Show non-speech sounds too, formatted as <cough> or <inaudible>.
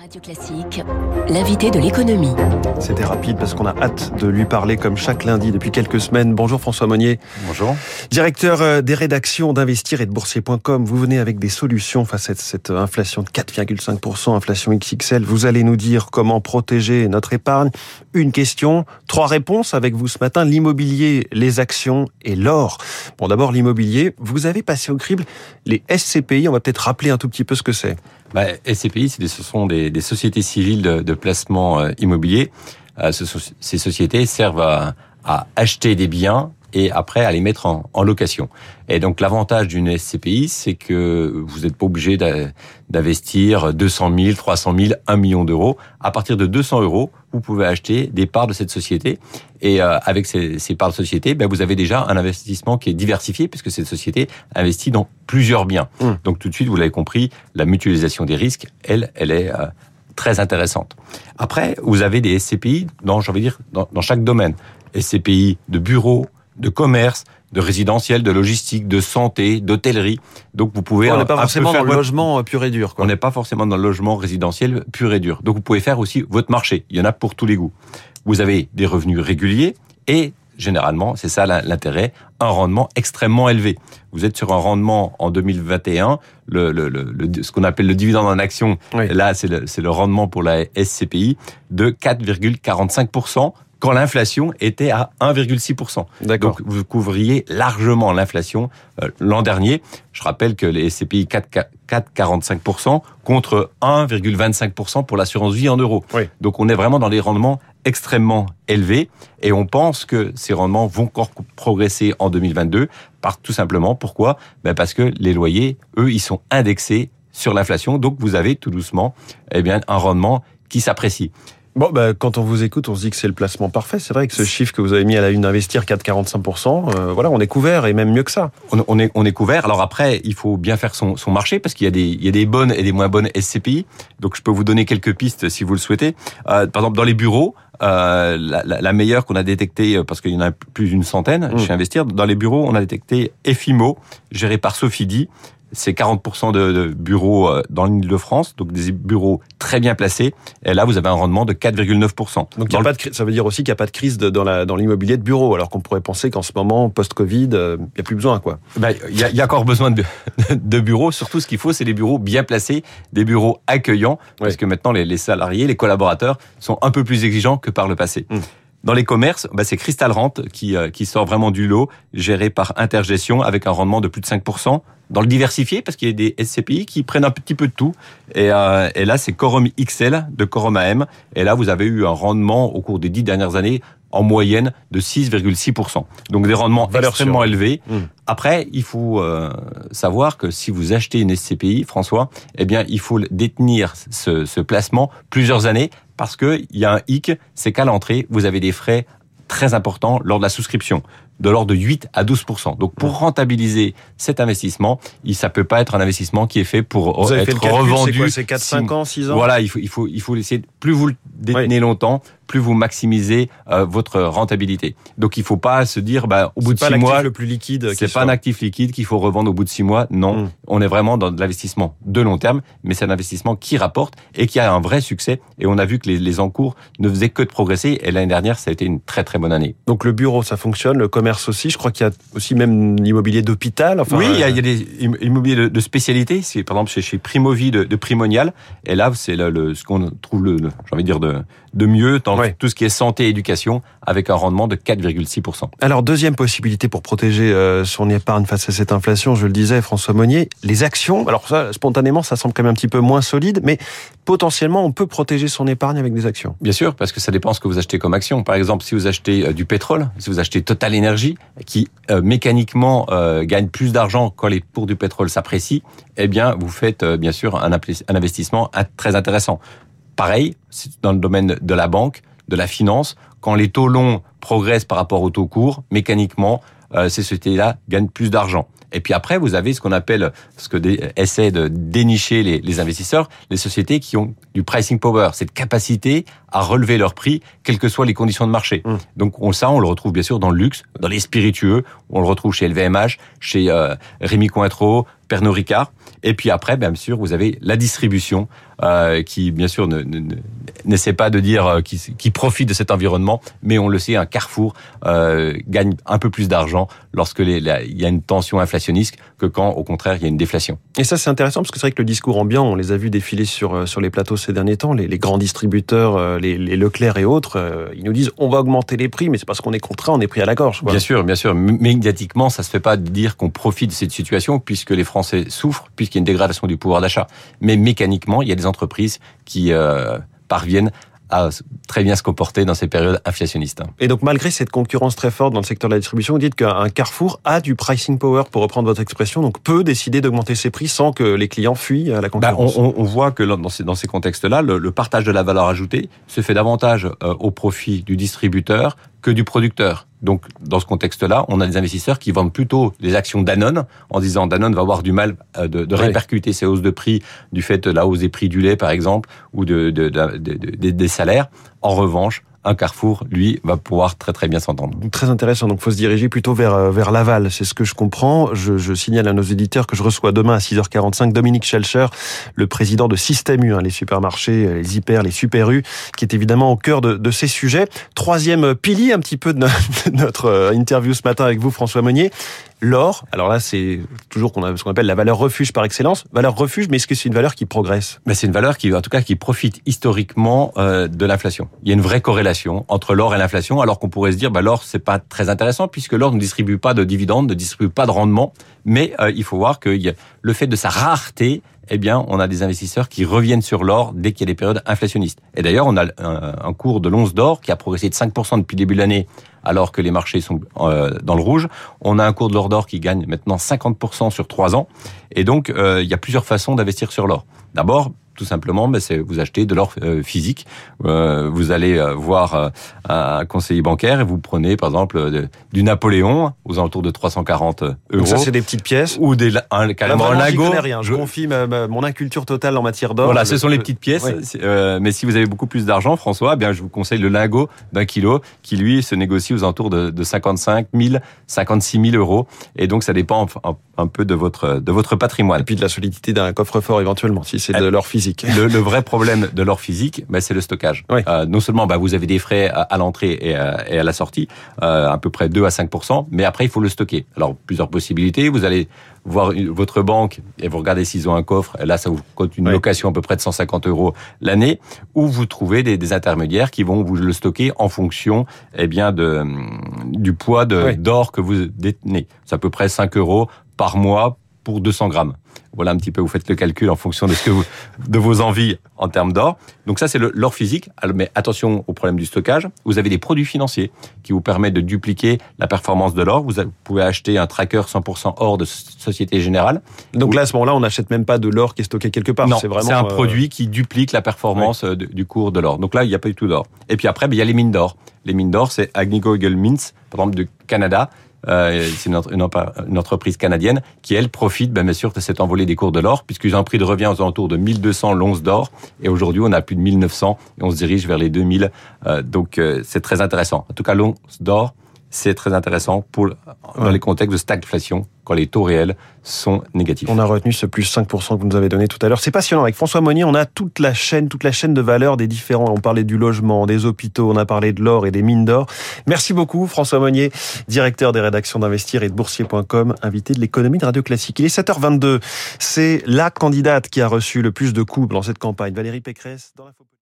Radio Classique, l'invité de l'économie. C'était rapide parce qu'on a hâte de lui parler comme chaque lundi depuis quelques semaines. Bonjour François Monnier. Bonjour. Directeur euh, des rédactions d'Investir et de Boursier.com. Vous venez avec des solutions face à cette inflation de 4,5%, inflation XXL. Vous allez nous dire comment protéger notre épargne. Une question, trois réponses avec vous ce matin. L'immobilier, les actions et l'or. Bon, d'abord l'immobilier. Vous avez passé au crible les SCPI. On va peut-être rappeler un tout petit peu ce que c'est. Bah, SCPI, ce sont des, sociétés civiles de, placement euh, immobilier. Euh, ce, ces sociétés servent à, acheter des biens et après à les mettre en, en location. Et donc l'avantage d'une SCPI, c'est que vous n'êtes pas obligé d'investir 200 000, 300 000, 1 million d'euros. À partir de 200 euros, vous pouvez acheter des parts de cette société. Et euh, avec ces, ces, parts de société, ben, vous avez déjà un investissement qui est diversifié puisque cette société investit dans plusieurs biens. Mmh. Donc tout de suite, vous l'avez compris, la mutualisation des risques, elle, elle est euh, très intéressante. Après, vous avez des SCPI dans, j'ai envie de dire, dans, dans chaque domaine. SCPI de bureaux, de commerce, de résidentiel, de logistique, de santé, d'hôtellerie. Donc vous pouvez. On n'est pas forcément dans le logement pur et dur. Quoi. On n'est pas forcément dans le logement résidentiel pur et dur. Donc vous pouvez faire aussi votre marché. Il y en a pour tous les goûts. Vous avez des revenus réguliers et généralement, c'est ça l'intérêt, un rendement extrêmement élevé. Vous êtes sur un rendement en 2021, le, le, le, ce qu'on appelle le dividende en action, oui. là c'est le rendement pour la SCPI, de 4,45% quand l'inflation était à 1,6%. Donc vous couvriez largement l'inflation euh, l'an dernier. Je rappelle que les SCPI 4,45% contre 1,25% pour l'assurance vie en euros. Oui. Donc on est vraiment dans des rendements extrêmement élevés et on pense que ces rendements vont encore progresser en 2022 par tout simplement pourquoi? Ben parce que les loyers eux ils sont indexés sur l'inflation donc vous avez tout doucement eh bien un rendement qui s'apprécie. Bon, bah, quand on vous écoute, on se dit que c'est le placement parfait. C'est vrai que ce chiffre que vous avez mis à la une d'investir 4,45%, euh, voilà, on est couvert et même mieux que ça. On, on, est, on est couvert. Alors après, il faut bien faire son, son marché parce qu'il y a des, il y a des bonnes et des moins bonnes SCPI. Donc je peux vous donner quelques pistes si vous le souhaitez. Euh, par exemple, dans les bureaux, euh, la, la, la, meilleure qu'on a détectée, parce qu'il y en a plus d'une centaine Mmh. chez Investir, dans les bureaux, on a détecté EFIMO, géré par Sophie c'est 40% de, de, bureaux euh, dans l'île de France, donc des bureaux très bien placés. Et là, vous avez un rendement de 4,9%. Donc, y a pas de, ça veut dire aussi qu'il n'y a pas de crise de, dans, l'immobilier de bureau, alors qu'on pourrait penser qu'en ce moment, post-Covid, euh, il n'y a plus besoin, quoi. Il ben, y, a, y, a, encore besoin de, <laughs> de bureaux. Surtout, ce qu'il faut, c'est des bureaux bien placés, des bureaux accueillants, oui. parce que maintenant, les, les, salariés, les collaborateurs sont un peu plus exigeants que par le passé. Mmh. Dans les commerces, bah c'est Crystal Rente qui, euh, qui sort vraiment du lot, géré par Intergestion avec un rendement de plus de 5%. Dans le diversifié, parce qu'il y a des SCPI qui prennent un petit peu de tout. Et, euh, et là, c'est Corum XL de Corum AM. Et là, vous avez eu un rendement au cours des dix dernières années en moyenne de 6,6%. Donc des rendements Valeur extrêmement sûre. élevés. Mmh. Après, il faut euh, savoir que si vous achetez une SCPI, François, eh bien, il faut détenir ce, ce placement plusieurs années parce qu'il y a un hic, c'est qu'à l'entrée, vous avez des frais très importants lors de la souscription de l'ordre de 8 à 12% Donc pour rentabiliser cet investissement, il ça peut pas être un investissement qui est fait pour vous être fait calcul, revendu. C'est 4 5 ans, 6 ans. Voilà, il faut il faut il faut essayer plus vous le détenez oui. longtemps, plus vous maximisez euh, votre rentabilité. Donc il faut pas se dire bah au bout de 6 mois le plus liquide c'est pas un actif liquide qu'il faut revendre au bout de 6 mois. Non, Mm. on est vraiment dans de l'investissement de long terme, mais c'est un investissement qui rapporte et qui a un vrai succès et on a vu que les, les encours ne faisaient que de progresser et l'année dernière ça a été une très très bonne année. Donc le bureau ça fonctionne, le commerce aussi, je crois qu'il y a aussi même l'immobilier d'hôpital. Enfin, oui, il y, a, il y, a, des immobiliers de, de spécialité. C'est par exemple chez, chez Primovie de, de Primonial. Et là, c'est le, le, ce qu'on trouve le, le j'ai envie de dire de, de mieux dans Ouais. tout ce qui est santé et éducation, avec un rendement de 4,6%. Alors deuxième possibilité pour protéger euh, son épargne face à cette inflation, je le disais, François Monnier, les actions. Alors ça, spontanément, ça semble quand même un petit peu moins solide, mais potentiellement, on peut protéger son épargne avec des actions. Bien sûr, parce que ça dépend ce que vous achetez comme action. Par exemple, si vous achetez euh, du pétrole, si vous achetez Total Energy, qui euh, mécaniquement euh, gagne plus d'argent quand les cours du pétrole s'apprécient, eh bien, vous faites euh, bien sûr un, un investissement très intéressant. Pareil, dans le domaine de la banque, de la finance, quand les taux longs progressent par rapport aux taux courts, mécaniquement, euh, ces sociétés-là gagnent plus d'argent. Et puis après, vous avez ce qu'on appelle, ce que essaient de dénicher les, les, investisseurs, les sociétés qui ont du pricing power, cette capacité à relever leur prix, quelles que soient les conditions de marché. Mmh. Donc on, ça, on le retrouve bien sûr dans le luxe, dans les spiritueux, on le retrouve chez LVMH, chez euh, Rémi Cointreau, Pernod Ricard. Et puis après, bien sûr, vous avez la distribution euh, qui, bien sûr, ne, n'essaie pas de dire euh, qui, qui, profite de cet environnement, mais on le sait, un Carrefour euh, gagne un peu plus d'argent lorsque il y a une tension inflationniste que quand, au contraire, il y a une déflation. Et ça, c'est intéressant parce que c'est vrai que le discours ambiant, on les a vus défiler sur euh, sur les plateaux ces derniers temps, les, les grands distributeurs, les, les, Leclerc et autres, ils nous disent on va augmenter les prix, mais c'est parce qu'on est contraint, on est pris à la gorge. Bien sûr, bien sûr. Médiatiquement, ça se fait pas de dire qu'on profite de cette situation puisque les Français souffrent, puisqu'il y a une dégradation du pouvoir d'achat. Mais mécaniquement, il y a des entreprises qui euh, parviennent à très bien se comporter dans ces périodes inflationnistes. Et donc malgré cette concurrence très forte dans le secteur de la distribution, vous dites qu'un Carrefour a du pricing power, pour reprendre votre expression, donc peut décider d'augmenter ses prix sans que les clients fuient à la bah, concurrence. on, on, voit que dans ces, dans ces contextes-là, le, le, partage de la valeur ajoutée se fait davantage euh, au profit du distributeur que du producteur. Donc, dans ce contexte-là, on a des investisseurs qui vendent plutôt les actions Danone en disant Danone va avoir du mal euh, de, répercuter ces hausses de prix du fait de la hausse des prix du lait, par exemple, ou de, de, de des salaires. En revanche, un carrefour, lui, va pouvoir très très bien s'entendre. Très intéressant. Donc, faut se diriger plutôt vers euh, vers l'aval. C'est ce que je comprends. Je, je, signale à nos éditeurs que je reçois demain à 6h45 Dominique Schelcher, le président de Système U, hein, les supermarchés, euh, les hyper, les super U, qui est évidemment au cœur de, de ces sujets. Troisième pilier un petit peu de <laughs> notre euh, interview ce matin avec vous, François Monnier. L'or, alors là, c'est toujours ce qu'on appelle la valeur refuge par excellence. Valeur refuge, mais est-ce que c'est une valeur qui progresse? Mais c'est une valeur qui, en tout cas, qui profite historiquement euh, de l'inflation. Il y a une vraie corrélation entre l'or et l'inflation, alors qu'on pourrait se dire, bah, l'or, c'est pas très intéressant puisque l'or ne distribue pas de dividendes, ne distribue pas de rendement. Mais euh, il faut voir que le fait de sa rareté eh bien, on a des investisseurs qui reviennent sur l'or dès qu'il y a des périodes inflationnistes. Et d'ailleurs, on a un, cours de l'once d'or qui a progressé de 5% depuis le début de l'année, alors que les marchés sont euh, dans le rouge. On a un cours de l'or d'or qui gagne maintenant 50% sur 3 ans. Et donc, euh, il y a plusieurs façons d'investir sur l'or. D'abord, tout simplement, ben, c'est vous achetez de l'or euh, physique. Euh, vous allez euh, voir un conseiller bancaire et vous prenez par exemple du Napoléon aux alentours de 340 euros. Donc ça, c'est des petites pièces ou des un, carrément un lingot. Rien. Je confie mon inculture totale en matière d'or. Voilà, ce sont les petites pièces. mais si vous avez beaucoup plus d'argent, François, eh bien je vous conseille le lingot d'un kilo qui lui se négocie aux alentours de, de 55 000, 56 000 euros. Et donc ça dépend un, peu de votre de votre patrimoine. Et puis de la solidité d'un coffre-fort éventuellement, si c'est de l'or physique. Le, le, vrai problème de l'or physique, bah, c'est le stockage. Euh, non seulement bah, vous avez des frais à, l'entrée et, et, à la sortie, euh, à peu près 2 à 5% mais après il faut le stocker. Alors plusieurs possibilités. Vous allez voir votre banque et vous regardez s'ils ont un coffre. Et là, ça vous coûte une location à peu près de 150 euros l'année. Ou vous trouvez des, des, intermédiaires qui vont vous le stocker en fonction, eh bien, de du poids d'or que vous détenez. C'est à peu près 5 euros par mois pour 200 grammes. Voilà un petit peu, vous faites le calcul en fonction de ce que vous, de vos envies en termes d'or. Donc ça, c'est l'or physique. Mais attention au problème du stockage. Vous avez des produits financiers qui vous permettent de dupliquer la performance de l'or. Vous pouvez acheter un tracker 100% or de Société Générale. Donc là, à ce moment-là, on n'achète même pas de l'or qui est stocké quelque part. Non, c'est vraiment un euh, produit qui duplique la performance euh, du cours de l'or. Donc là, il n'y a pas du tout d'or. Et puis après, ben, il y a les mines d'or. Les mines d'or, c'est Agnico Eagle Mines, par exemple, du Canada. Euh, c'est une, entreprise canadienne qui, elle, profite bien sûr de cette envolée des cours de l'or, puisqu'ils ont un prix de revient aux alentours de 1200 l'once d'or, et aujourd'hui on a plus de 1900, et on se dirige vers les 2000. Euh, donc euh, c'est très intéressant. En tout cas, l'once d'or, c'est très intéressant pour dans les contextes de stagflation quand les taux réels sont négatifs. On a retenu ce plus 5% que vous nous avez donné tout à l'heure. C'est passionnant. Avec François Monnier, on a toute la chaîne, toute la chaîne de valeur des différents. On parlait du logement, des hôpitaux, on a parlé de l'or et des mines d'or. Merci beaucoup, François Monnier, directeur des rédactions d'Investir et de Boursier.com, invité de l'économie de Radio Classique. Il est 7h22. C'est la candidate qui a reçu le plus de coups dans cette campagne, Valérie Pécresse, dans